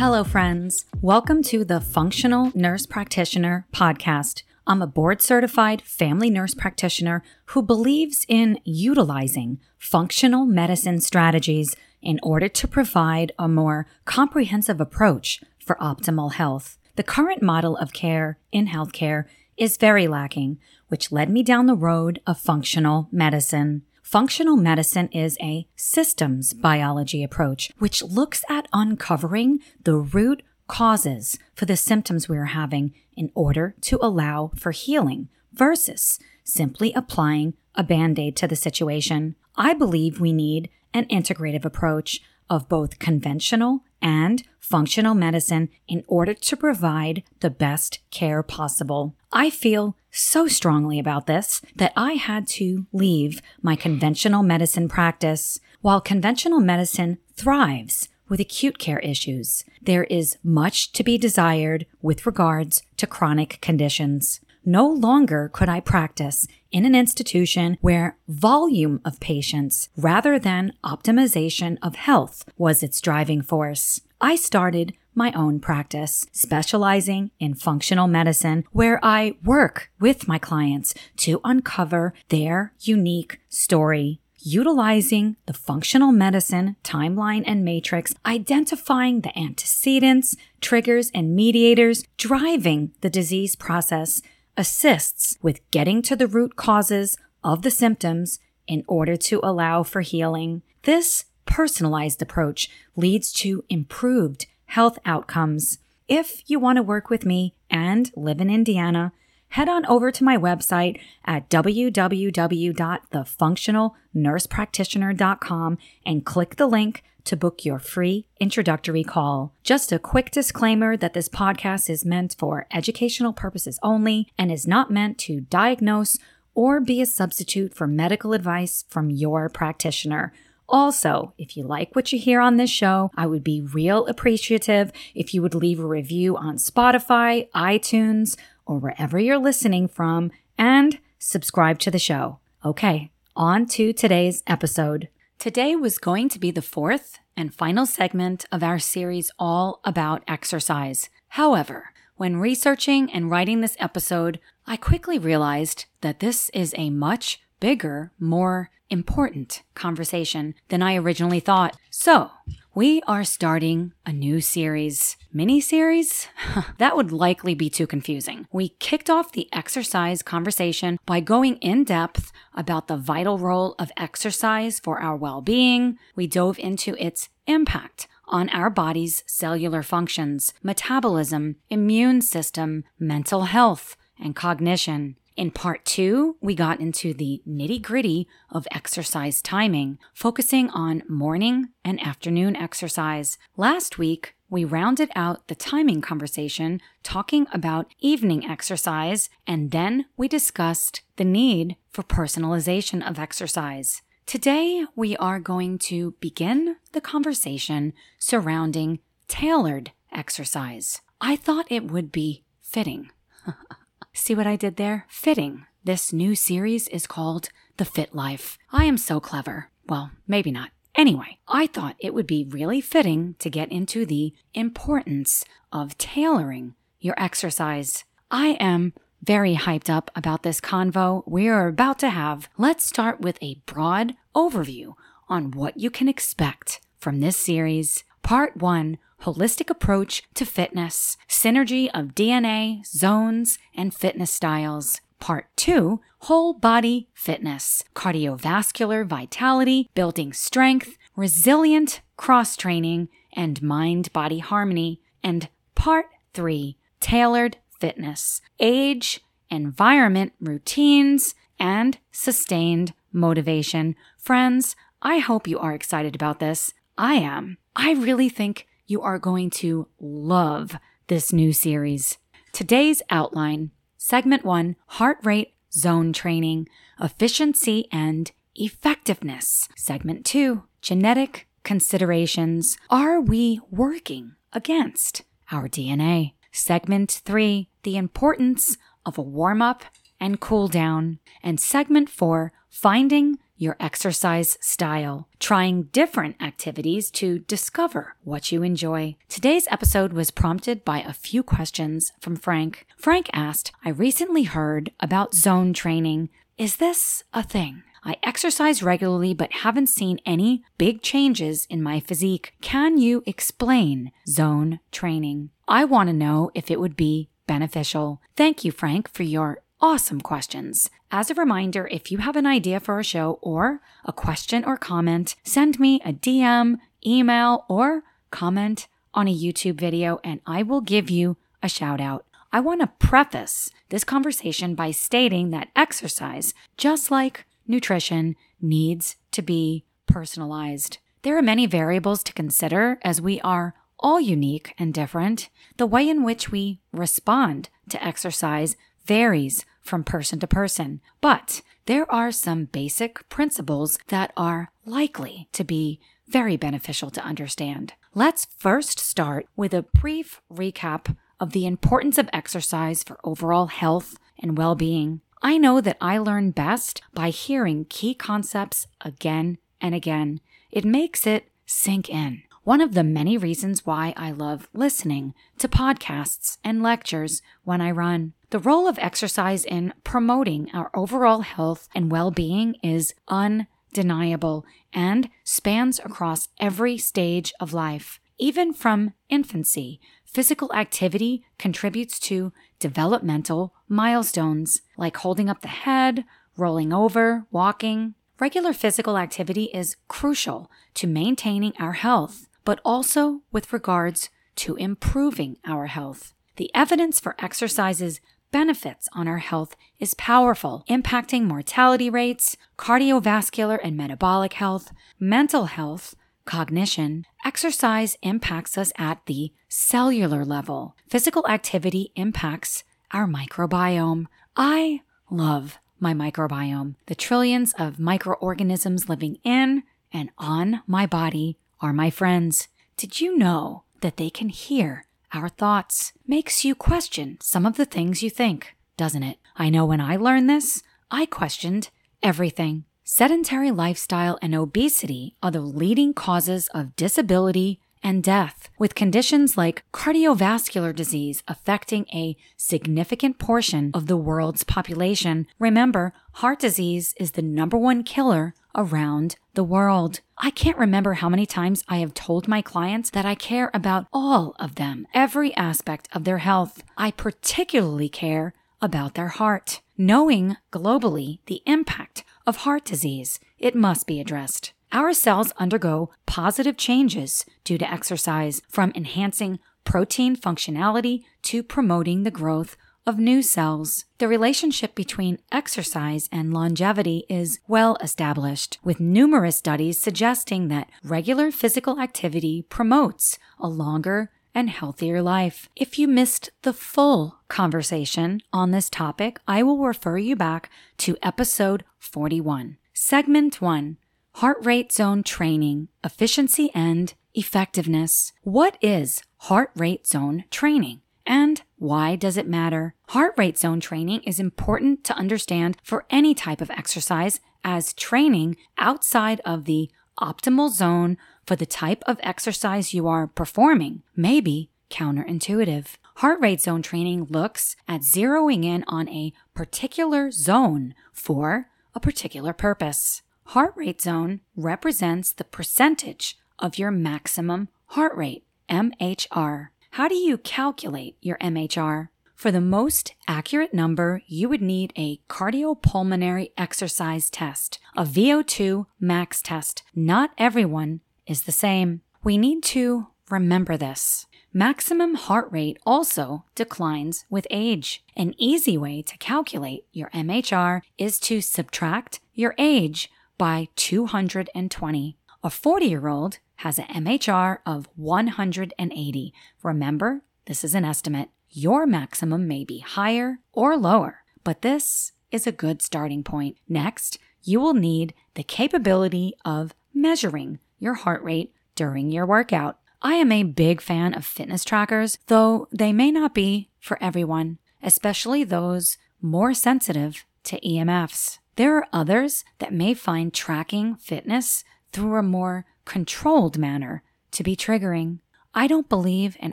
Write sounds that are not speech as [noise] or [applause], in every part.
Hello, friends. Welcome to the Functional Nurse Practitioner podcast. I'm a board certified family nurse practitioner who believes in utilizing functional medicine strategies in order to provide a more comprehensive approach for optimal health. The current model of care in healthcare is very lacking, which led me down the road of functional medicine. Functional medicine is a systems biology approach, which looks at uncovering the root causes for the symptoms we are having in order to allow for healing versus simply applying a band aid to the situation. I believe we need an integrative approach of both conventional and functional medicine in order to provide the best care possible. I feel so strongly about this that I had to leave my conventional medicine practice. While conventional medicine thrives with acute care issues, there is much to be desired with regards to chronic conditions. No longer could I practice in an institution where volume of patients rather than optimization of health was its driving force. I started my own practice, specializing in functional medicine, where I work with my clients to uncover their unique story. Utilizing the functional medicine timeline and matrix, identifying the antecedents, triggers, and mediators driving the disease process assists with getting to the root causes of the symptoms in order to allow for healing. This personalized approach leads to improved health outcomes. If you want to work with me and live in Indiana, head on over to my website at www.thefunctionalnursepractitioner.com and click the link to book your free introductory call. Just a quick disclaimer that this podcast is meant for educational purposes only and is not meant to diagnose or be a substitute for medical advice from your practitioner. Also, if you like what you hear on this show, I would be real appreciative if you would leave a review on Spotify, iTunes, or wherever you're listening from, and subscribe to the show. Okay, on to today's episode. Today was going to be the fourth and final segment of our series all about exercise. However, when researching and writing this episode, I quickly realized that this is a much bigger, more important conversation than I originally thought. So, we are starting a new series. Mini series? [laughs] that would likely be too confusing. We kicked off the exercise conversation by going in depth about the vital role of exercise for our well being. We dove into its impact on our body's cellular functions, metabolism, immune system, mental health, and cognition. In part two, we got into the nitty gritty of exercise timing, focusing on morning and afternoon exercise. Last week, we rounded out the timing conversation talking about evening exercise, and then we discussed the need for personalization of exercise. Today, we are going to begin the conversation surrounding tailored exercise. I thought it would be fitting [laughs] See what I did there? Fitting. This new series is called The Fit Life. I am so clever. Well, maybe not. Anyway, I thought it would be really fitting to get into the importance of tailoring your exercise. I am very hyped up about this convo we are about to have. Let's start with a broad overview on what you can expect from this series. Part 1 holistic approach to fitness, synergy of DNA, zones, and fitness styles. Part 2 Whole Body Fitness, Cardiovascular Vitality, Building Strength, Resilient Cross Training, and Mind Body Harmony. And Part 3 Tailored Fitness, Age, Environment Routines, and Sustained Motivation. Friends, I hope you are excited about this. I am. I really think you are going to love this new series. Today's outline Segment 1 Heart Rate Zone Training, Efficiency and Effectiveness. Segment 2 Genetic Considerations. Are we working against our DNA? Segment 3 The Importance of a Warm Up and Cool Down. And Segment 4 Finding your exercise style, trying different activities to discover what you enjoy. Today's episode was prompted by a few questions from Frank. Frank asked, I recently heard about zone training. Is this a thing? I exercise regularly but haven't seen any big changes in my physique. Can you explain zone training? I want to know if it would be beneficial. Thank you, Frank, for your awesome questions. As a reminder, if you have an idea for a show or a question or comment, send me a DM, email, or comment on a YouTube video and I will give you a shout out. I want to preface this conversation by stating that exercise, just like nutrition needs to be personalized. There are many variables to consider as we are all unique and different. The way in which we respond to exercise varies from person to person, but there are some basic principles that are likely to be very beneficial to understand. Let's first start with a brief recap of the importance of exercise for overall health and well being. I know that I learn best by hearing key concepts again and again. It makes it sink in. One of the many reasons why I love listening to podcasts and lectures when I run. The role of exercise in promoting our overall health and well being is undeniable and spans across every stage of life. Even from infancy, physical activity contributes to developmental milestones like holding up the head, rolling over, walking. Regular physical activity is crucial to maintaining our health, but also with regards to improving our health. The evidence for exercise's benefits on our health is powerful, impacting mortality rates, cardiovascular and metabolic health, mental health, cognition, exercise impacts us at the cellular level. Physical activity impacts our microbiome. I love my microbiome. The trillions of microorganisms living in and on my body are my friends. Did you know that they can hear our thoughts? Makes you question some of the things you think, doesn't it? I know when I learned this, I questioned everything. Sedentary lifestyle and obesity are the leading causes of disability and death, with conditions like cardiovascular disease affecting a significant portion of the world's population. Remember, heart disease is the number one killer around the world. I can't remember how many times I have told my clients that I care about all of them, every aspect of their health. I particularly care about their heart. Knowing globally the impact of heart disease, it must be addressed. Our cells undergo positive changes due to exercise, from enhancing protein functionality to promoting the growth of new cells. The relationship between exercise and longevity is well established, with numerous studies suggesting that regular physical activity promotes a longer and healthier life. If you missed the full conversation on this topic, I will refer you back to episode 41. Segment 1 Heart rate zone training, efficiency and effectiveness. What is heart rate zone training? And why does it matter? Heart rate zone training is important to understand for any type of exercise as training outside of the optimal zone for the type of exercise you are performing may be counterintuitive. Heart rate zone training looks at zeroing in on a particular zone for a particular purpose. Heart rate zone represents the percentage of your maximum heart rate, MHR. How do you calculate your MHR? For the most accurate number, you would need a cardiopulmonary exercise test, a VO2 max test. Not everyone is the same. We need to remember this. Maximum heart rate also declines with age. An easy way to calculate your MHR is to subtract your age by 220. A 40 year old has an MHR of 180. Remember, this is an estimate. Your maximum may be higher or lower, but this is a good starting point. Next, you will need the capability of measuring your heart rate during your workout. I am a big fan of fitness trackers, though they may not be for everyone, especially those more sensitive to EMFs. There are others that may find tracking fitness through a more controlled manner to be triggering. I don't believe in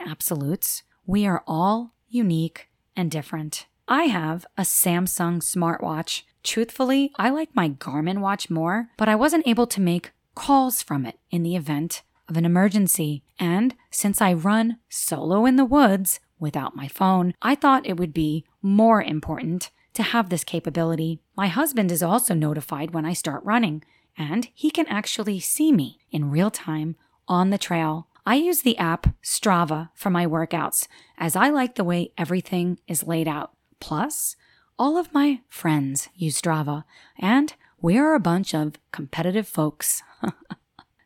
absolutes. We are all unique and different. I have a Samsung smartwatch. Truthfully, I like my Garmin watch more, but I wasn't able to make calls from it in the event of an emergency. And since I run solo in the woods without my phone, I thought it would be more important to have this capability. My husband is also notified when I start running, and he can actually see me in real time on the trail. I use the app Strava for my workouts as I like the way everything is laid out. Plus, all of my friends use Strava, and we are a bunch of competitive folks. [laughs]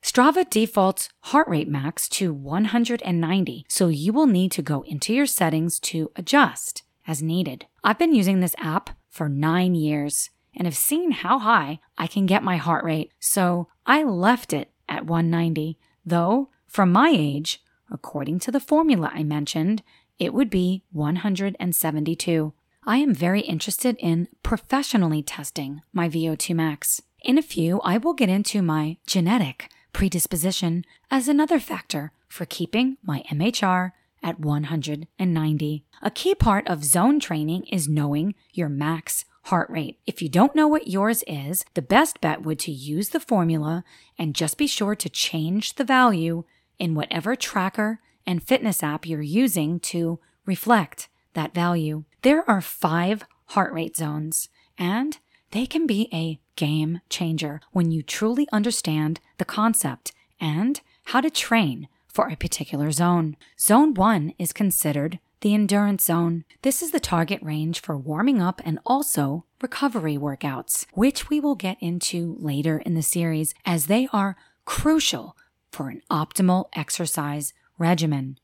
Strava defaults heart rate max to 190, so you will need to go into your settings to adjust as needed. I've been using this app for nine years and have seen how high I can get my heart rate, so I left it at 190. Though, from my age, according to the formula I mentioned, it would be 172. I am very interested in professionally testing my VO2 max. In a few, I will get into my genetic predisposition as another factor for keeping my MHR at 190. A key part of zone training is knowing your max heart rate. If you don't know what yours is, the best bet would to use the formula and just be sure to change the value in whatever tracker and fitness app you're using to reflect that value. There are five heart rate zones, and they can be a game changer when you truly understand the concept and how to train for a particular zone. Zone 1 is considered the endurance zone. This is the target range for warming up and also recovery workouts, which we will get into later in the series as they are crucial for an optimal exercise regimen.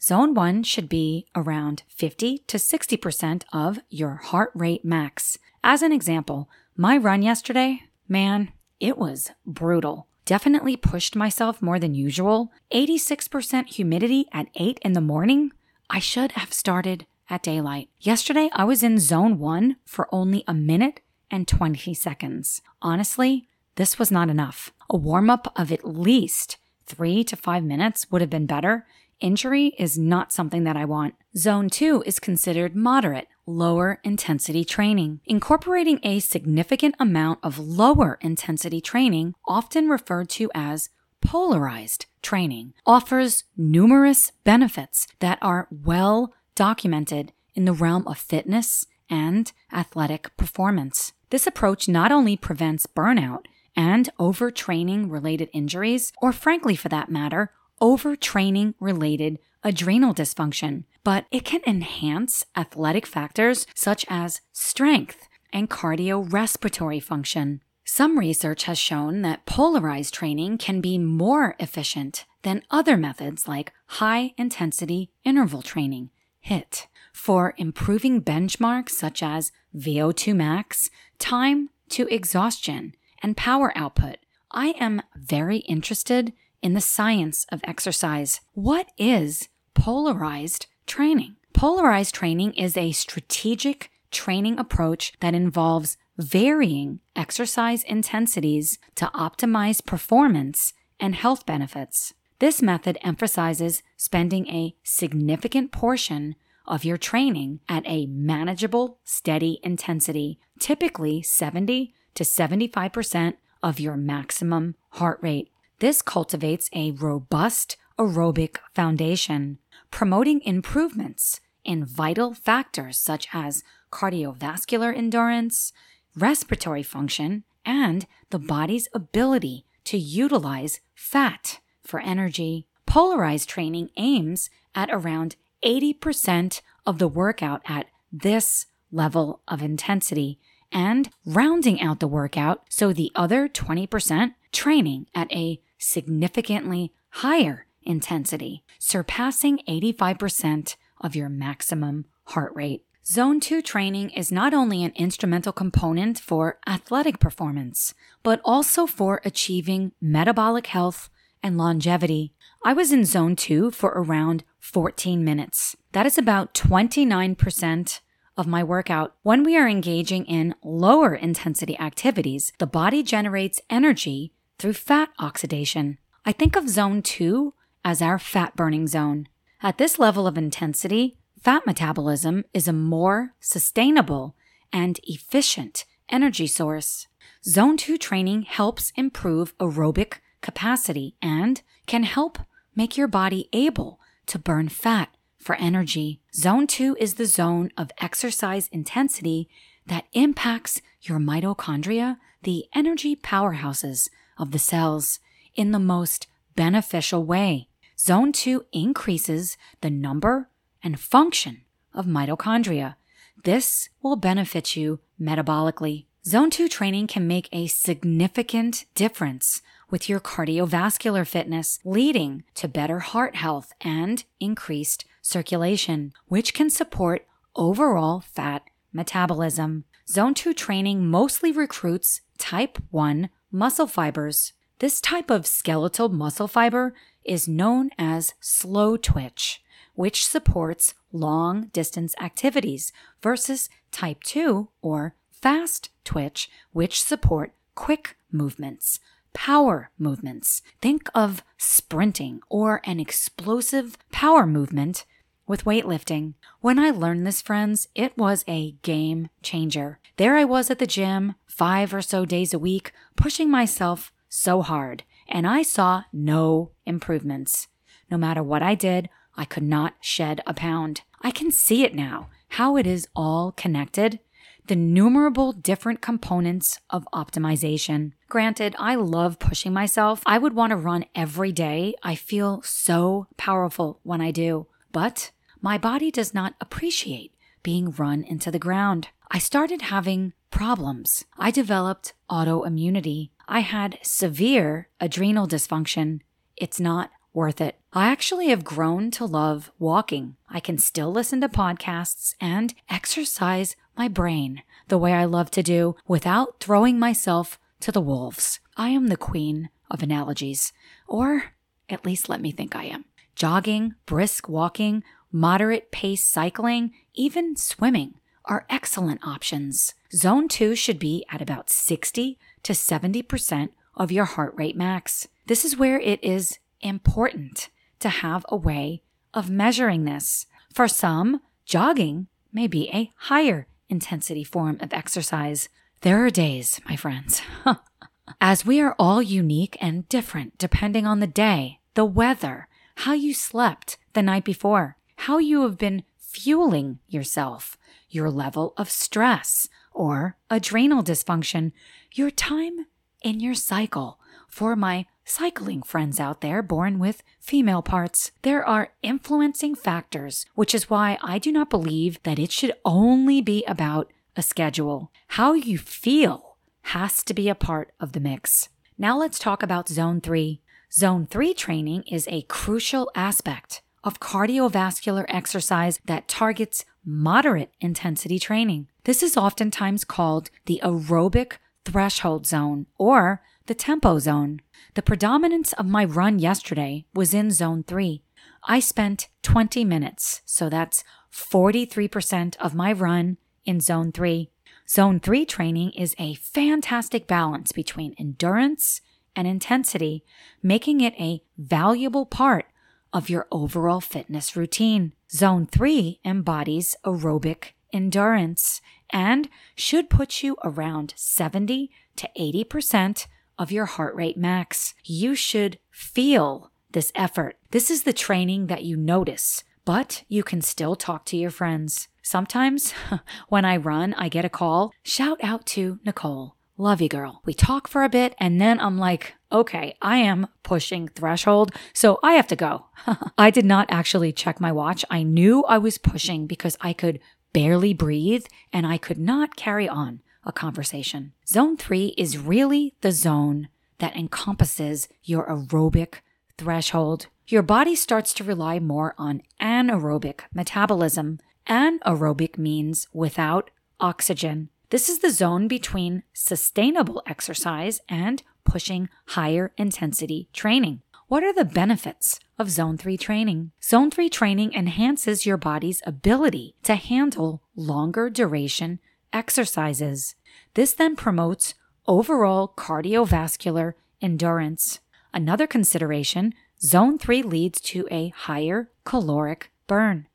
Zone 1 should be around 50 to 60% of your heart rate max. As an example, my run yesterday, man, it was brutal. Definitely pushed myself more than usual. 86% humidity at 8 in the morning. I should have started at daylight. Yesterday, I was in zone 1 for only a minute and 20 seconds. Honestly, this was not enough. A warm up of at least three to five minutes would have been better injury is not something that I want. Zone 2 is considered moderate, lower intensity training. Incorporating a significant amount of lower intensity training, often referred to as polarized training, offers numerous benefits that are well documented in the realm of fitness and athletic performance. This approach not only prevents burnout and overtraining related injuries, or frankly, for that matter, overtraining related adrenal dysfunction, but it can enhance athletic factors such as strength and cardiorespiratory function. Some research has shown that polarized training can be more efficient than other methods like high intensity interval training, HIIT, for improving benchmarks such as VO2 max, time to exhaustion, and power output. I am very interested in the science of exercise. What is polarized training? Polarized training is a strategic training approach that involves varying exercise intensities to optimize performance and health benefits. This method emphasizes spending a significant portion of your training at a manageable, steady intensity, typically 70 to 75% of your maximum heart rate. This cultivates a robust aerobic foundation, promoting improvements in vital factors such as cardiovascular endurance, respiratory function, and the body's ability to utilize fat for energy. Polarized training aims at around 80% of the workout at this level of intensity and rounding out the workout so the other 20% training at a significantly higher intensity, surpassing 85% of your maximum heart rate. Zone 2 training is not only an instrumental component for athletic performance, but also for achieving metabolic health and longevity. I was in Zone 2 for around 14 minutes. That is about 29% of my workout. When we are engaging in lower intensity activities, the body generates energy through fat oxidation. I think of zone two as our fat burning zone. At this level of intensity, fat metabolism is a more sustainable and efficient energy source. Zone 2 training helps improve aerobic capacity and can help make your body able to burn fat for energy. Zone 2 is the zone of exercise intensity that impacts your mitochondria, the energy powerhouses of the cells, in the most beneficial way. Zone 2 increases the number and function of mitochondria. This will benefit you metabolically. Zone 2 training can make a significant difference with your cardiovascular fitness, leading to better heart health and increased circulation, which can support overall fat metabolism. Zone 2 training mostly recruits type 1 muscle fibers. This type of skeletal muscle fiber is known as slow twitch, which supports long distance activities versus type 2 or fast twitch, which support quick movements, power movements. Think of sprinting or an explosive power movement with weightlifting. When I learned this, friends, it was a game changer. There I was at the gym, five or so days a week, pushing myself so hard, and I saw no improvements. No matter what I did, I could not shed a pound. I can see it now, how it is all connected the numerable different components of optimization. Granted, I love pushing myself. I would want to run every day. I feel so powerful when I do. But my body does not appreciate being run into the ground. I started having problems. I developed autoimmunity. I had severe adrenal dysfunction. It's not worth it. I actually have grown to love walking. I can still listen to podcasts and exercise my brain the way I love to do without throwing myself to the wolves. I am the queen of analogies, or at least let me think I am. Jogging, brisk walking, moderate pace cycling, even swimming are excellent options. Zone 2 should be at about 60 to 70% of your heart rate max. This is where it is important to have a way of measuring this. For some, jogging may be a higher intensity form of exercise. There are days, my friends, [laughs] as we are all unique and different depending on the day, the weather, how you slept the night before, how you have been fueling yourself, your level of stress or adrenal dysfunction, your time in your cycle. For my cycling friends out there born with female parts. There are influencing factors, which is why I do not believe that it should only be about a schedule. How you feel has to be a part of the mix. Now let's talk about Zone 3. Zone 3 training is a crucial aspect of cardiovascular exercise that targets moderate intensity training. This is oftentimes called the aerobic threshold zone or the tempo zone. The predominance of my run yesterday was in zone three. I spent 20 minutes, so that's 43% of my run in zone three. Zone three training is a fantastic balance between endurance and intensity, making it a valuable part of your overall fitness routine. Zone three embodies aerobic endurance and should put you around 70 to 80% of your heart rate max. You should feel this effort. This is the training that you notice, but you can still talk to your friends. Sometimes [laughs] when I run, I get a call. Shout out to Nicole. Love you, girl. We talk for a bit, and then I'm like, okay, I am pushing threshold, so I have to go. [laughs] I did not actually check my watch. I knew I was pushing because I could barely breathe and I could not carry on a conversation. Zone three is really the zone that encompasses your aerobic threshold. Your body starts to rely more on anaerobic metabolism. Anaerobic means without oxygen. This is the zone between sustainable exercise and pushing higher intensity training. What are the benefits of Zone 3 training? Zone 3 training enhances your body's ability to handle longer duration exercises. This then promotes overall cardiovascular endurance. Another consideration Zone 3 leads to a higher caloric burn.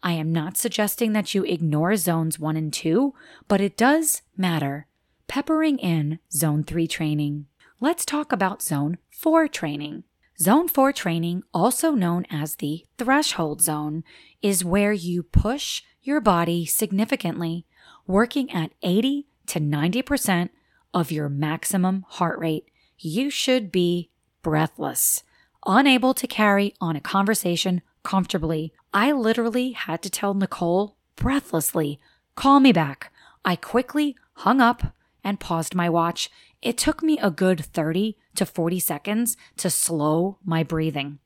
I am not suggesting that you ignore zones 1 and 2, but it does matter. Peppering in Zone 3 training. Let's talk about Zone 4 training. Zone 4 training, also known as the threshold zone, is where you push your body significantly, working at 80 to 90% of your maximum heart rate. You should be breathless, unable to carry on a conversation comfortably. I literally had to tell Nicole breathlessly, call me back. I quickly hung up and paused my watch. It took me a good 30 to 40 seconds to slow my breathing.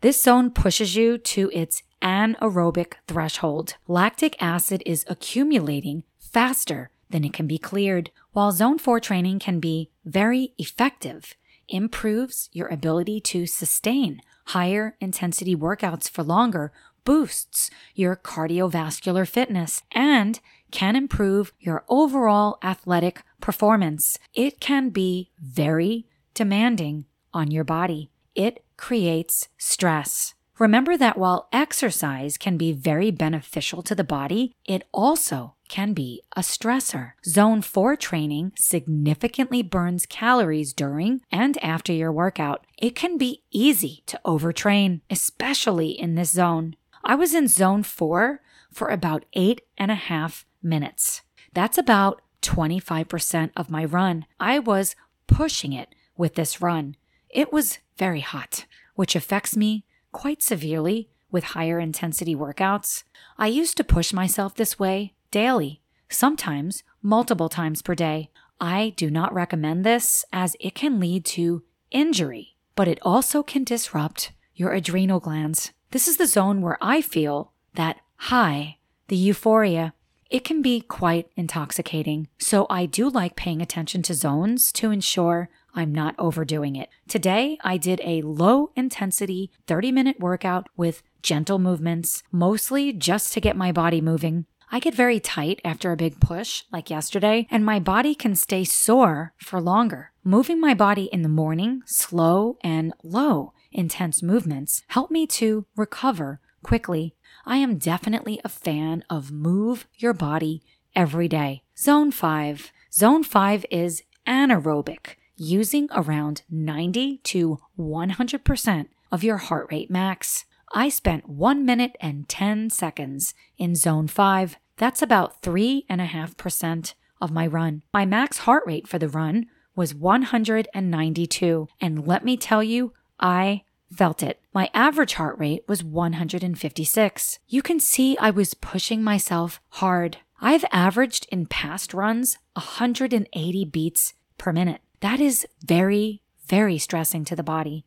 This zone pushes you to its anaerobic threshold. Lactic acid is accumulating faster than it can be cleared. While zone 4 training can be very effective, improves your ability to sustain higher intensity workouts for longer, boosts your cardiovascular fitness, and can improve your overall athletic performance. It can be very demanding on your body. It creates stress. Remember that while exercise can be very beneficial to the body, it also can be a stressor. Zone 4 training significantly burns calories during and after your workout. It can be easy to overtrain, especially in this zone. I was in zone 4 for about eight and a half minutes. That's about 25% of my run. I was pushing it with this run. It was very hot, which affects me quite severely with higher intensity workouts. I used to push myself this way daily, sometimes multiple times per day. I do not recommend this as it can lead to injury, but it also can disrupt your adrenal glands. This is the zone where I feel that high, the euphoria. It can be quite intoxicating, so I do like paying attention to zones to ensure I'm not overdoing it. Today, I did a low intensity 30 minute workout with gentle movements, mostly just to get my body moving. I get very tight after a big push, like yesterday, and my body can stay sore for longer. Moving my body in the morning, slow and low intense movements, help me to recover quickly. I am definitely a fan of move your body every day. Zone 5. Zone 5 is anaerobic using around 90 to 100% of your heart rate max. I spent 1 minute and 10 seconds in zone 5. That's about 3.5% of my run. My max heart rate for the run was 192. And let me tell you, I felt it. My average heart rate was 156. You can see I was pushing myself hard. I've averaged in past runs 180 beats per minute. That is very, very stressing to the body.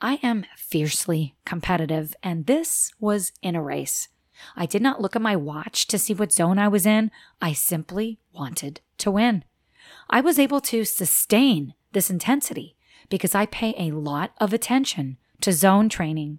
I am fiercely competitive, and this was in a race. I did not look at my watch to see what zone I was in. I simply wanted to win. I was able to sustain this intensity because I pay a lot of attention to zone training.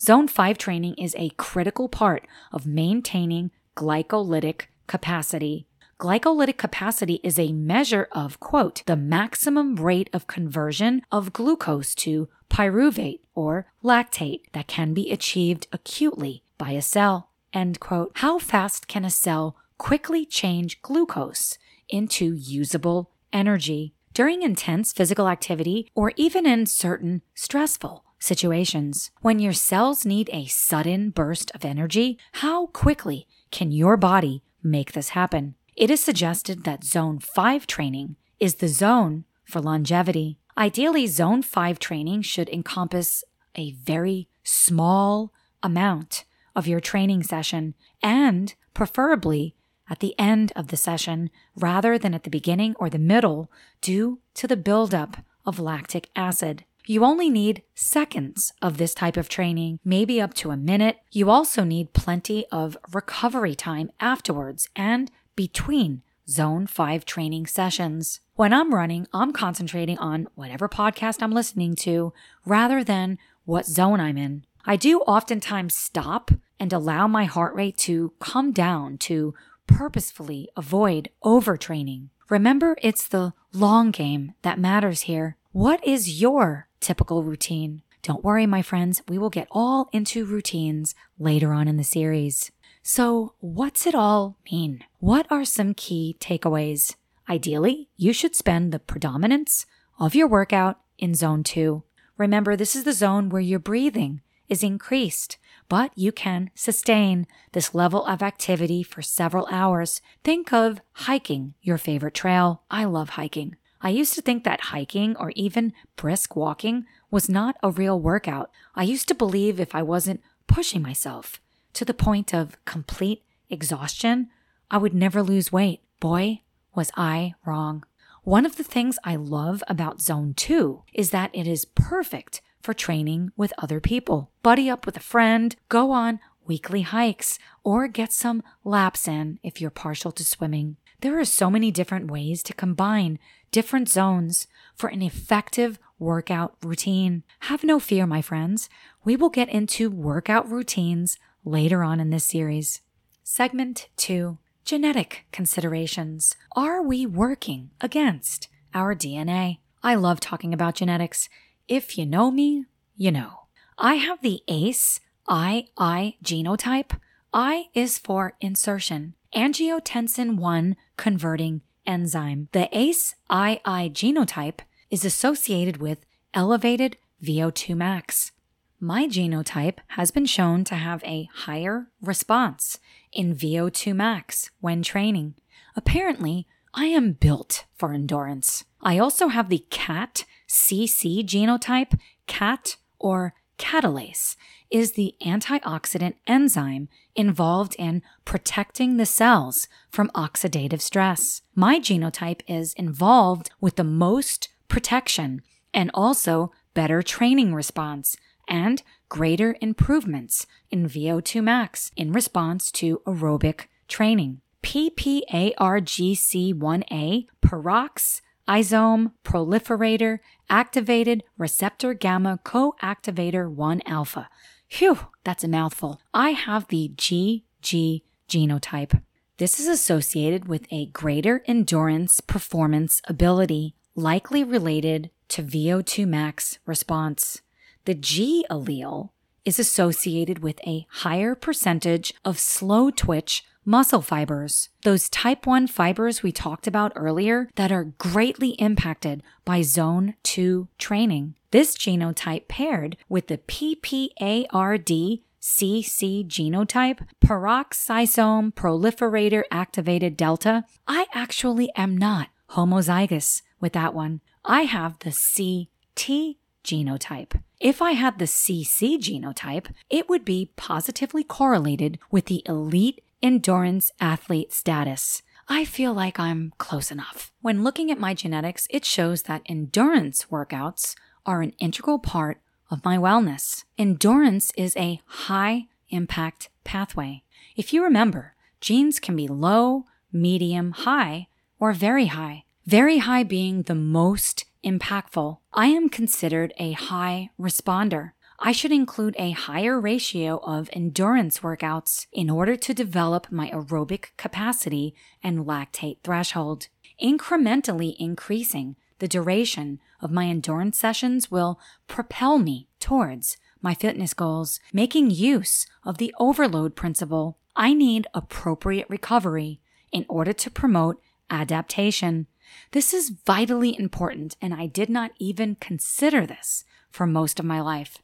Zone 5 training is a critical part of maintaining glycolytic capacity. Glycolytic capacity is a measure of, quote, the maximum rate of conversion of glucose to pyruvate or lactate that can be achieved acutely by a cell, end quote. How fast can a cell quickly change glucose into usable energy during intense physical activity or even in certain stressful situations? When your cells need a sudden burst of energy, how quickly can your body make this happen? It is suggested that Zone 5 training is the zone for longevity. Ideally, Zone 5 training should encompass a very small amount of your training session and preferably at the end of the session rather than at the beginning or the middle due to the buildup of lactic acid. You only need seconds of this type of training, maybe up to a minute. You also need plenty of recovery time afterwards and between Zone 5 training sessions. When I'm running, I'm concentrating on whatever podcast I'm listening to rather than what zone I'm in. I do oftentimes stop and allow my heart rate to come down to purposefully avoid overtraining. Remember, it's the long game that matters here. What is your typical routine? Don't worry, my friends, we will get all into routines later on in the series. So, what's it all mean? What are some key takeaways? Ideally, you should spend the predominance of your workout in zone two. Remember, this is the zone where your breathing is increased, but you can sustain this level of activity for several hours. Think of hiking your favorite trail. I love hiking. I used to think that hiking or even brisk walking was not a real workout. I used to believe if I wasn't pushing myself to the point of complete exhaustion, I would never lose weight. Boy, was I wrong. One of the things I love about Zone 2 is that it is perfect for training with other people. Buddy up with a friend, go on weekly hikes, or get some laps in if you're partial to swimming. There are so many different ways to combine different zones for an effective workout routine. Have no fear, my friends. We will get into workout routines later on in this series. Segment 2 Genetic considerations. Are we working against our DNA? I love talking about genetics. If you know me, you know. I have the ACE II genotype. I is for insertion, angiotensin 1 converting enzyme. The ACE II genotype is associated with elevated VO2 max. My genotype has been shown to have a higher response in VO2 max when training. Apparently, I am built for endurance. I also have the CAT CC genotype. CAT or catalase is the antioxidant enzyme involved in protecting the cells from oxidative stress. My genotype is involved with the most protection and also better training response and greater improvements in VO2 max in response to aerobic training. PPARGC1A, peroxisome proliferator activated receptor gamma coactivator 1 alpha. Phew, that's a mouthful. I have the GG genotype. This is associated with a greater endurance performance ability, likely related to VO2 max response. The G allele is associated with a higher percentage of slow twitch muscle fibers, those type 1 fibers we talked about earlier that are greatly impacted by zone 2 training. This genotype paired with the PPARD CC genotype, peroxisome proliferator activated delta, I actually am not homozygous with that one. I have the CT genotype. If I had the CC genotype, it would be positively correlated with the elite endurance athlete status. I feel like I'm close enough. When looking at my genetics, it shows that endurance workouts are an integral part of my wellness. Endurance is a high impact pathway. If you remember, genes can be low, medium, high, or very high. Very high being the most impactful. I am considered a high responder. I should include a higher ratio of endurance workouts in order to develop my aerobic capacity and lactate threshold. Incrementally increasing the duration of my endurance sessions will propel me towards my fitness goals, making use of the overload principle. I need appropriate recovery in order to promote adaptation. This is vitally important, and I did not even consider this for most of my life.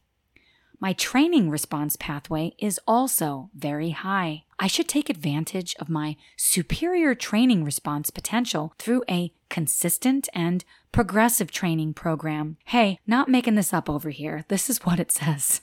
My training response pathway is also very high. I should take advantage of my superior training response potential through a consistent and progressive training program. Hey, not making this up over here. This is what it says.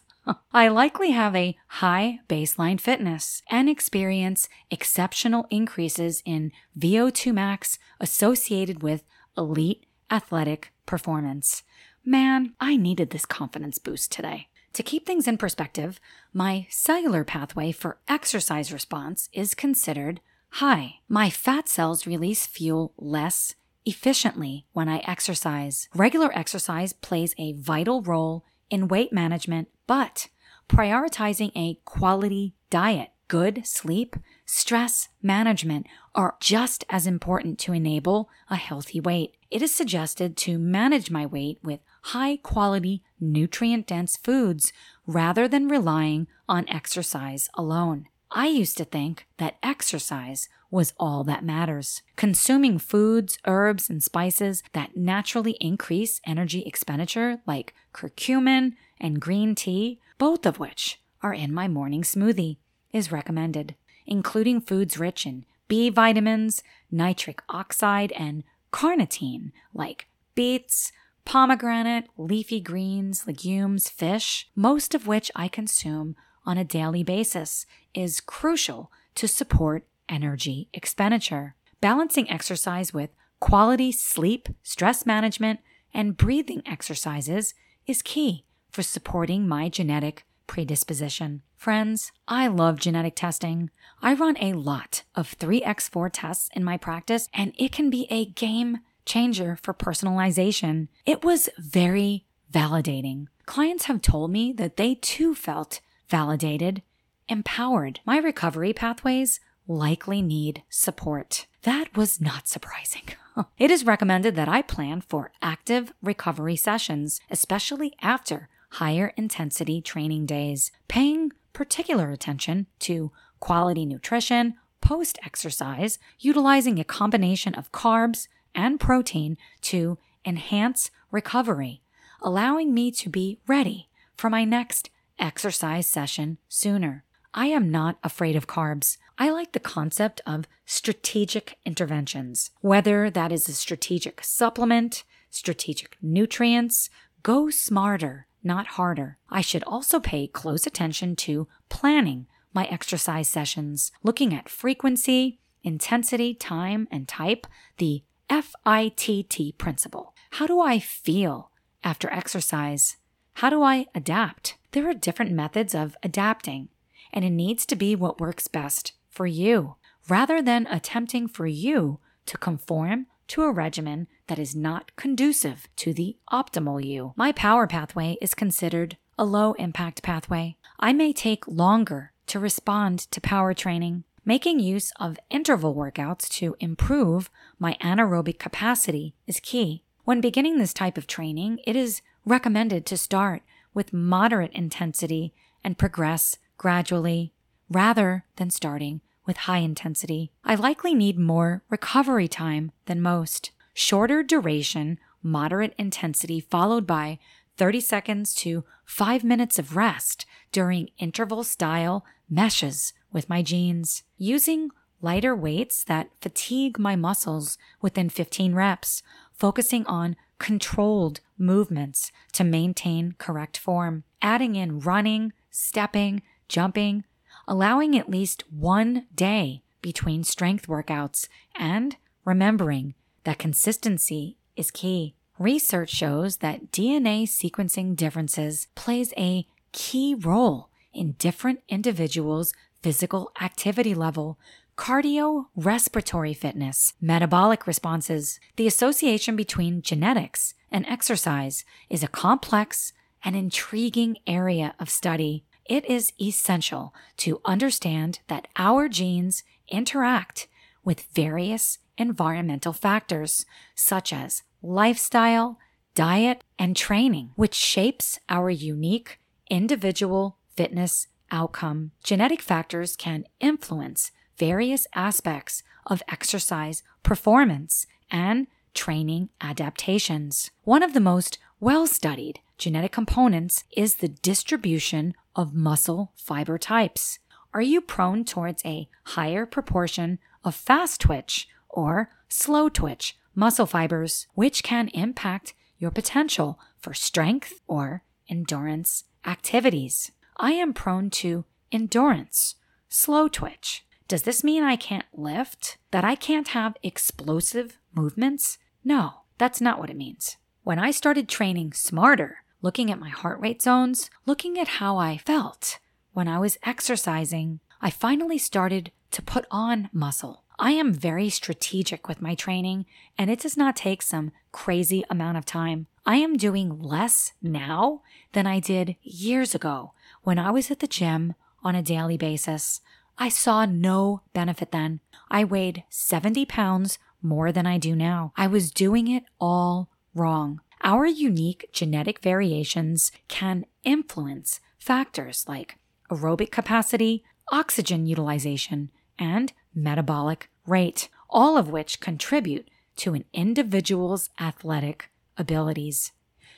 I likely have a high baseline fitness and experience exceptional increases in VO2 max associated with elite athletic performance. Man, I needed this confidence boost today. To keep things in perspective, my cellular pathway for exercise response is considered high. My fat cells release fuel less efficiently when I exercise. Regular exercise plays a vital role in weight management, but prioritizing a quality diet, good sleep, stress management are just as important to enable a healthy weight. It is suggested to manage my weight with high quality, nutrient dense foods rather than relying on exercise alone. I used to think that exercise was all that matters. Consuming foods, herbs, and spices that naturally increase energy expenditure, like curcumin and green tea, both of which are in my morning smoothie, is recommended, including foods rich in B vitamins, nitric oxide, and carnitine, like beets, pomegranate, leafy greens, legumes, fish, most of which I consume on a daily basis, is crucial to support energy expenditure. Balancing exercise with quality sleep, stress management, and breathing exercises is key for supporting my genetic predisposition. Friends, I love genetic testing. I run a lot of 3x4 tests in my practice, and it can be a game changer for personalization. It was very validating. Clients have told me that they too felt validated, empowered. My recovery pathways likely need support. That was not surprising. [laughs] it is recommended that I plan for active recovery sessions, especially after higher intensity training days, paying particular attention to quality nutrition post exercise, utilizing a combination of carbs and protein to enhance recovery, allowing me to be ready for my next exercise session sooner. I am not afraid of carbs. I like the concept of strategic interventions, whether that is a strategic supplement, strategic nutrients, go smarter, not harder. I should also pay close attention to planning my exercise sessions, looking at frequency, intensity, time, and type, the FITT principle. How do I feel after exercise? How do I adapt? There are different methods of adapting, and it needs to be what works best for you, rather than attempting for you to conform to a regimen that is not conducive to the optimal you. My power pathway is considered a low impact pathway. I may take longer to respond to power training. Making use of interval workouts to improve my anaerobic capacity is key. When beginning this type of training, it is recommended to start with moderate intensity and progress gradually rather than starting with high intensity. I likely need more recovery time than most. Shorter duration, moderate intensity, followed by 30 seconds to 5 minutes of rest during interval style meshes with my genes. Using lighter weights that fatigue my muscles within 15 reps, focusing on controlled movements to maintain correct form, adding in running, stepping, jumping, allowing at least one day between strength workouts, and remembering that consistency is key. Research shows that DNA sequencing differences plays a key role in different individuals' physical activity level, cardio respiratory fitness, metabolic responses. The association between genetics and exercise is a complex and intriguing area of study it is essential to understand that our genes interact with various environmental factors, such as lifestyle, diet, and training, which shapes our unique individual fitness outcome. Genetic factors can influence various aspects of exercise performance and training adaptations. One of the most well studied genetic components is the distribution of muscle fiber types. Are you prone towards a higher proportion of fast twitch or slow twitch muscle fibers, which can impact your potential for strength or endurance activities? I am prone to endurance, slow twitch. Does this mean I can't lift? That I can't have explosive movements? No, that's not what it means. When I started training smarter, looking at my heart rate zones, looking at how I felt when I was exercising, I finally started to put on muscle. I am very strategic with my training, and it does not take some crazy amount of time. I am doing less now than I did years ago when I was at the gym on a daily basis. I saw no benefit then. I weighed 70 pounds more than I do now. I was doing it all wrong. Our unique genetic variations can influence factors like aerobic capacity, oxygen utilization, and metabolic rate, all of which contribute to an individual's athletic abilities.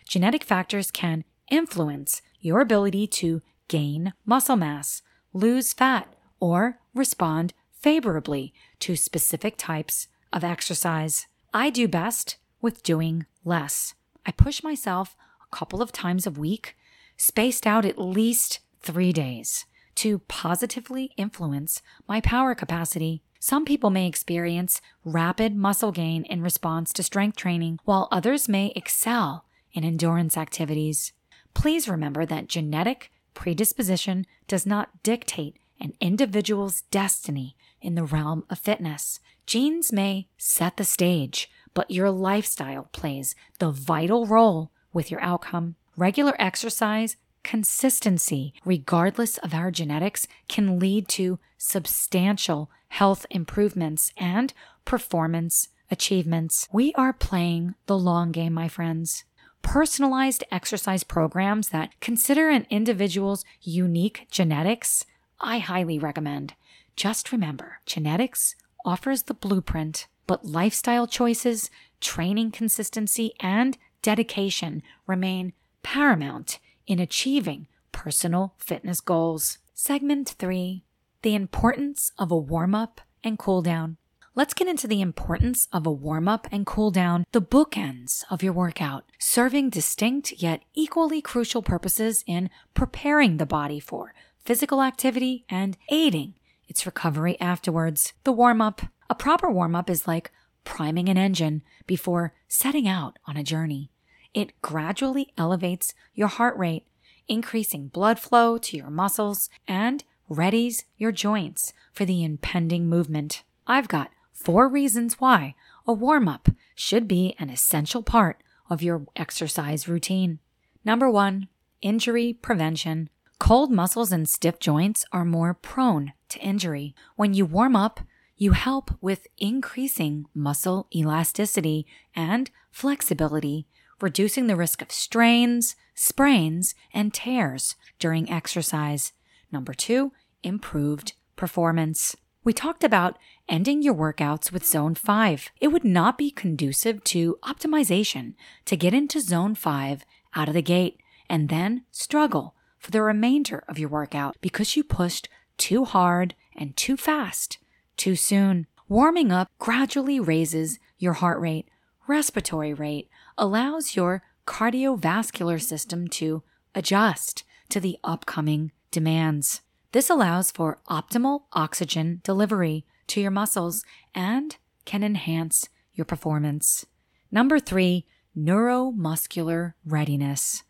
Genetic factors can influence your ability to gain muscle mass, lose fat, or respond favorably to specific types of exercise. I do best with doing less. I push myself a couple of times a week, spaced out at least three days, to positively influence my power capacity. Some people may experience rapid muscle gain in response to strength training, while others may excel in endurance activities. Please remember that genetic predisposition does not dictate an individual's destiny in the realm of fitness. Genes may set the stage, but your lifestyle plays the vital role with your outcome. Regular exercise, consistency, regardless of our genetics, can lead to substantial health improvements and performance achievements. We are playing the long game, my friends. Personalized exercise programs that consider an individual's unique genetics, I highly recommend. Just remember, genetics offers the blueprint, but lifestyle choices, training consistency, and dedication remain paramount in achieving personal fitness goals. Segment 3 The importance of a warm up and cool down. Let's get into the importance of a warm up and cool down, the bookends of your workout, serving distinct yet equally crucial purposes in preparing the body for physical activity and aiding its recovery afterwards. The warm up. A proper warm up is like priming an engine before setting out on a journey. It gradually elevates your heart rate, increasing blood flow to your muscles and readies your joints for the impending movement. I've got four reasons why a warm up should be an essential part of your exercise routine. Number one, injury prevention. Cold muscles and stiff joints are more prone to injury. When you warm up, you help with increasing muscle elasticity and flexibility, reducing the risk of strains, sprains, and tears during exercise. Number two, improved performance. We talked about ending your workouts with zone 5. It would not be conducive to optimization to get into zone 5 out of the gate and then struggle for the remainder of your workout because you pushed too hard and too fast too soon. Warming up gradually raises your heart rate, respiratory rate, allows your cardiovascular system to adjust to the upcoming demands. This allows for optimal oxygen delivery to your muscles and can enhance your performance. Number three, neuromuscular readiness.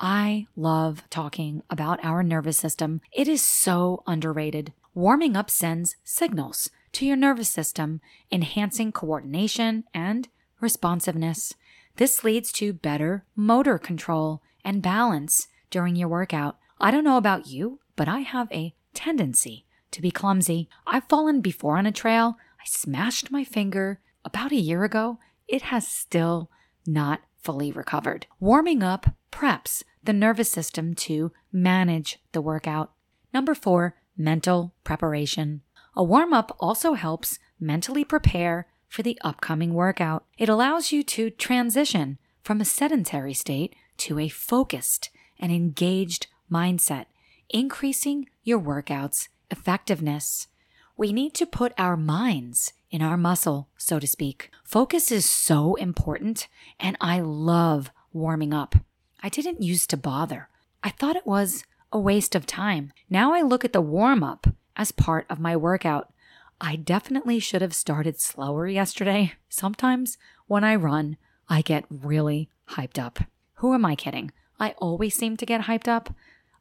I love talking about our nervous system. It is so underrated. Warming up sends signals to your nervous system, enhancing coordination and responsiveness. This leads to better motor control and balance during your workout. I don't know about you, but I have a tendency to be clumsy. I've fallen before on a trail. I smashed my finger about a year ago. It has still not fully recovered. Warming up preps the nervous system to manage the workout. Number four, mental preparation. A warm up also helps mentally prepare for the upcoming workout. It allows you to transition from a sedentary state to a focused and engaged mindset, increasing your workout's effectiveness. We need to put our minds in our muscle, so to speak. Focus is so important, and I love warming up. I didn't used to bother. I thought it was a waste of time. Now I look at the warm up as part of my workout. I definitely should have started slower yesterday. Sometimes when I run, I get really hyped up. Who am I kidding? I always seem to get hyped up.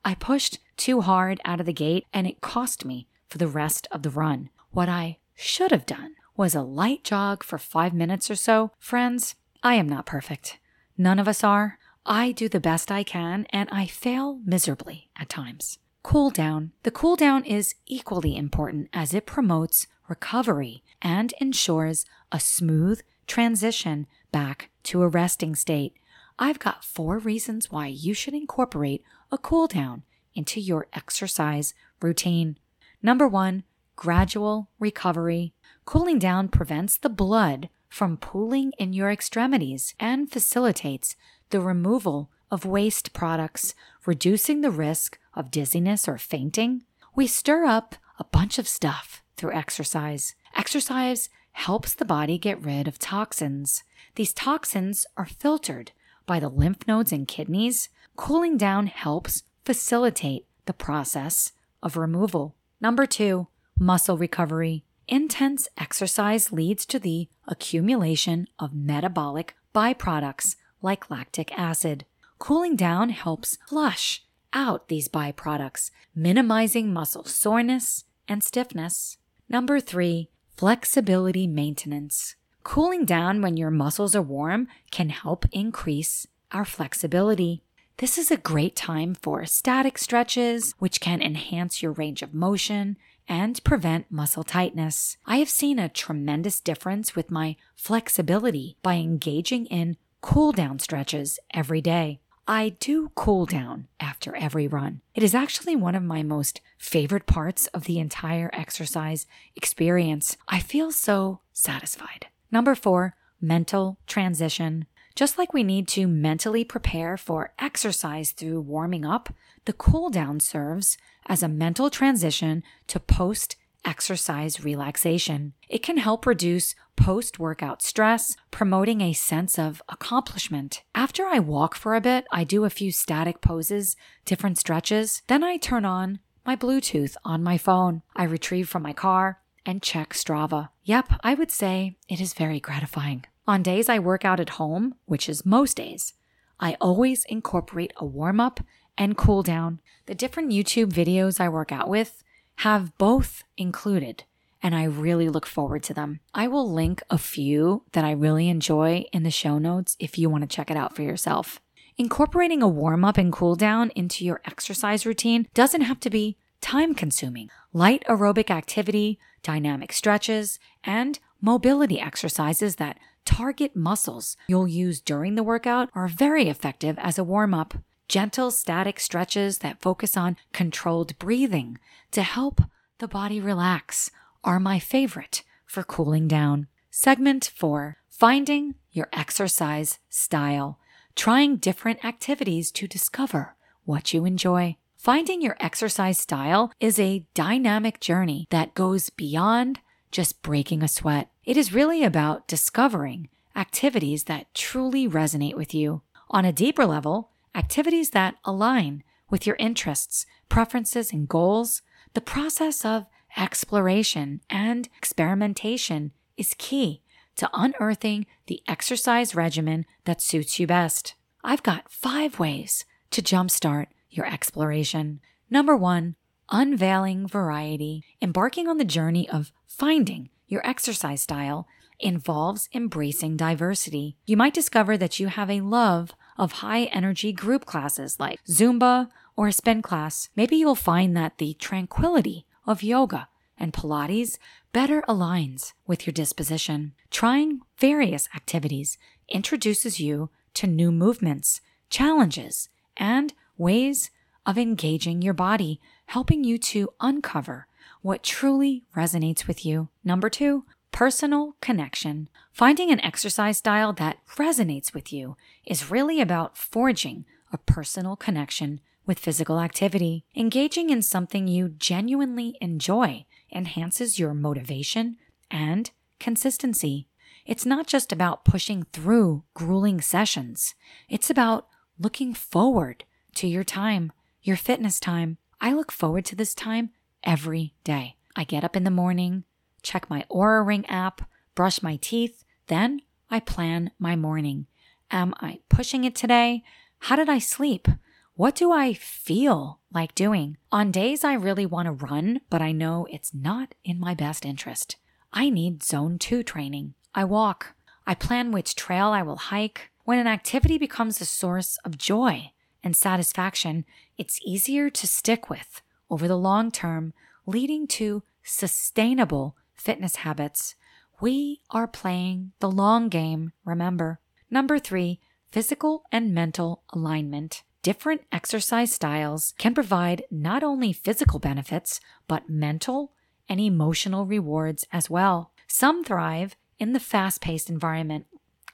I pushed too hard out of the gate and it cost me for the rest of the run. What I should have done was a light jog for five minutes or so. Friends, I am not perfect. None of us are. I do the best I can and I fail miserably at times. Cool down. The cool down is equally important as it promotes recovery and ensures a smooth transition back to a resting state. I've got four reasons why you should incorporate a cool down into your exercise routine. Number one, gradual recovery. Cooling down prevents the blood from pooling in your extremities and facilitates the removal of waste products, reducing the risk of dizziness or fainting. We stir up a bunch of stuff through exercise. Exercise helps the body get rid of toxins. These toxins are filtered by the lymph nodes and kidneys. Cooling down helps facilitate the process of removal. Number two, muscle recovery. Intense exercise leads to the accumulation of metabolic byproducts like lactic acid. Cooling down helps flush out these byproducts, minimizing muscle soreness and stiffness. Number three, Flexibility maintenance. Cooling down when your muscles are warm can help increase our flexibility. This is a great time for static stretches, which can enhance your range of motion and prevent muscle tightness. I have seen a tremendous difference with my flexibility by engaging in cool down stretches every day. I do cool down after every run. It is actually one of my most favorite parts of the entire exercise experience. I feel so satisfied. Number four, mental transition. Just like we need to mentally prepare for exercise through warming up, the cool down serves as a mental transition to post exercise relaxation. It can help reduce post workout stress, promoting a sense of accomplishment. After I walk for a bit, I do a few static poses, different stretches, then I turn on my Bluetooth on my phone. I retrieve from my car and check Strava. Yep, I would say it is very gratifying. On days I work out at home, which is most days, I always incorporate a warm up and cool down. The different YouTube videos I work out with have both included, and I really look forward to them. I will link a few that I really enjoy in the show notes if you want to check it out for yourself. Incorporating a warm up and cool down into your exercise routine doesn't have to be time consuming. Light aerobic activity, dynamic stretches, and mobility exercises that target muscles you'll use during the workout are very effective as a warm up gentle static stretches that focus on controlled breathing to help the body relax are my favorite for cooling down. Segment 4 Finding your exercise style. Trying different activities to discover what you enjoy. Finding your exercise style is a dynamic journey that goes beyond just breaking a sweat. It is really about discovering activities that truly resonate with you. On a deeper level, activities that align with your interests, preferences, and goals, the process of exploration and experimentation is key to unearthing the exercise regimen that suits you best. I've got five ways to jumpstart your exploration. Number one, unveiling variety. Embarking on the journey of finding your exercise style involves embracing diversity. You might discover that you have a love of high energy group classes like Zumba or a spin class. Maybe you'll find that the tranquility of yoga and Pilates better aligns with your disposition. Trying various activities introduces you to new movements, challenges, and ways of engaging your body, helping you to uncover what truly resonates with you. Number two, personal connection. Finding an exercise style that resonates with you is really about forging a personal connection with physical activity. Engaging in something you genuinely enjoy enhances your motivation and consistency. It's not just about pushing through grueling sessions, it's about looking forward to your time, your fitness time. I look forward to this time every day. I get up in the morning, check my Oura Ring app, brush my teeth, then I plan my morning. Am I pushing it today? How did I sleep? What do I feel like doing? On days I really want to run, but I know it's not in my best interest, I need zone two training. I walk. I plan which trail I will hike. When an activity becomes a source of joy and satisfaction, it's easier to stick with over the long term, leading to sustainable fitness habits. We are playing the long game, remember. Number three, physical and mental alignment. Different exercise styles can provide not only physical benefits, but mental and emotional rewards as well. Some thrive in the fast paced environment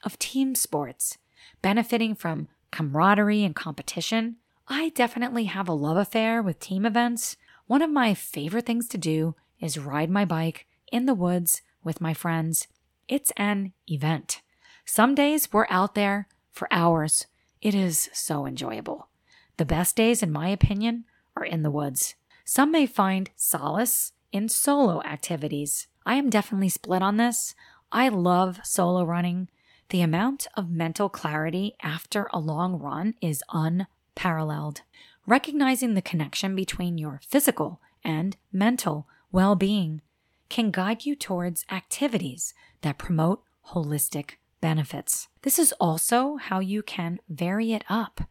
of team sports, benefiting from camaraderie and competition. I definitely have a love affair with team events. One of my favorite things to do is ride my bike in the woods with my friends. It's an event. Some days we're out there for hours. It is so enjoyable. The best days, in my opinion, are in the woods. Some may find solace in solo activities. I am definitely split on this. I love solo running. The amount of mental clarity after a long run is unparalleled. Recognizing the connection between your physical and mental well being can guide you towards activities that promote holistic benefits. This is also how you can vary it up.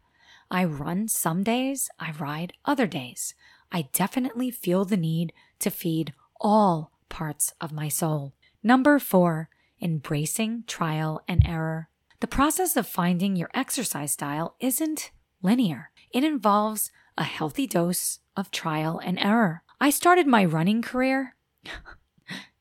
I run some days, I ride other days. I definitely feel the need to feed all parts of my soul. Number four, embracing trial and error. The process of finding your exercise style isn't linear, it involves a healthy dose of trial and error. I started my running career. [laughs]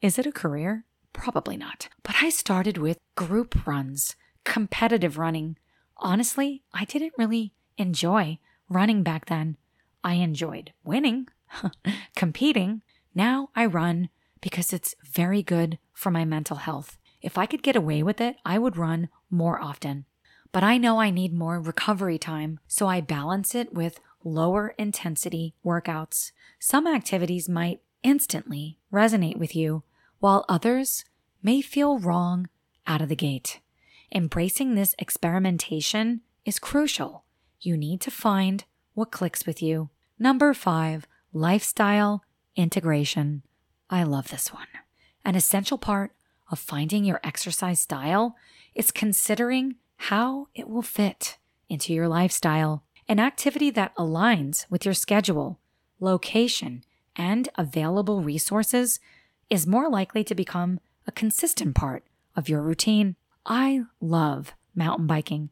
Is it a career? Probably not. But I started with group runs, competitive running. Honestly, I didn't really enjoy running back then. I enjoyed winning, [laughs] competing. Now I run because it's very good for my mental health. If I could get away with it, I would run more often. But I know I need more recovery time, so I balance it with lower intensity workouts. Some activities might instantly resonate with you, while others may feel wrong out of the gate. Embracing this experimentation is crucial. You need to find what clicks with you. Number five, lifestyle integration. I love this one. An essential part of finding your exercise style is considering how it will fit into your lifestyle. An activity that aligns with your schedule, location, and available resources is more likely to become a consistent part of your routine. I love mountain biking.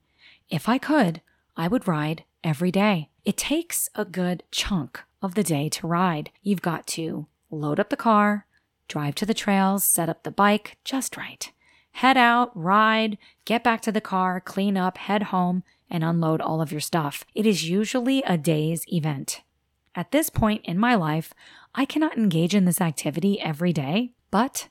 If I could, I would ride every day. It takes a good chunk of the day to ride. You've got to load up the car, drive to the trails, set up the bike just right, head out, ride, get back to the car, clean up, head home, and unload all of your stuff. It is usually a day's event. At this point in my life, I cannot engage in this activity every day, but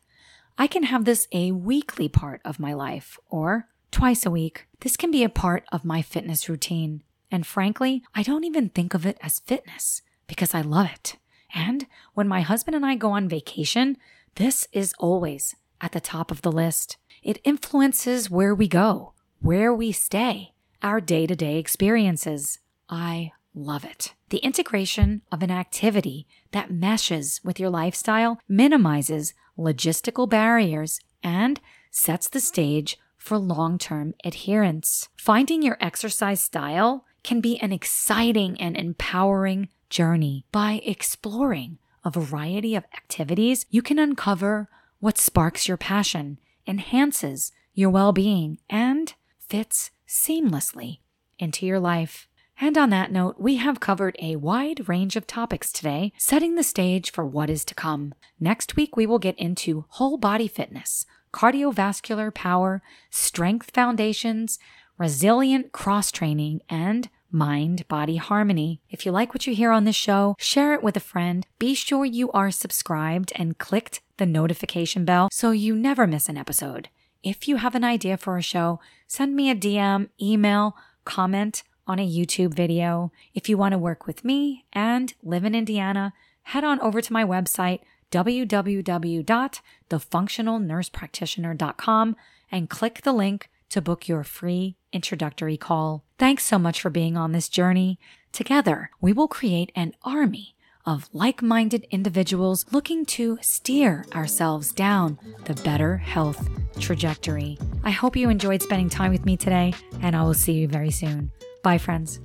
I can have this a weekly part of my life or twice a week. This can be a part of my fitness routine. And frankly, I don't even think of it as fitness because I love it. And when my husband and I go on vacation, this is always at the top of the list. It influences where we go, where we stay, our day to day experiences. I love it. The integration of an activity that meshes with your lifestyle minimizes logistical barriers and sets the stage for long term adherence. Finding your exercise style can be an exciting and empowering journey. By exploring a variety of activities, you can uncover what sparks your passion, enhances your well being, and fits seamlessly into your life. And on that note, we have covered a wide range of topics today, setting the stage for what is to come. Next week, we will get into whole body fitness, cardiovascular power, strength foundations, resilient cross training, and mind body harmony. If you like what you hear on this show, share it with a friend. Be sure you are subscribed and clicked the notification bell so you never miss an episode. If you have an idea for a show, send me a DM, email, comment on a YouTube video. If you want to work with me and live in Indiana, head on over to my website, www.thefunctionalnursepractitioner.com, and click the link to book your free introductory call. Thanks so much for being on this journey. Together, we will create an army of like minded individuals looking to steer ourselves down the better health trajectory. I hope you enjoyed spending time with me today, and I will see you very soon. Bye, friends.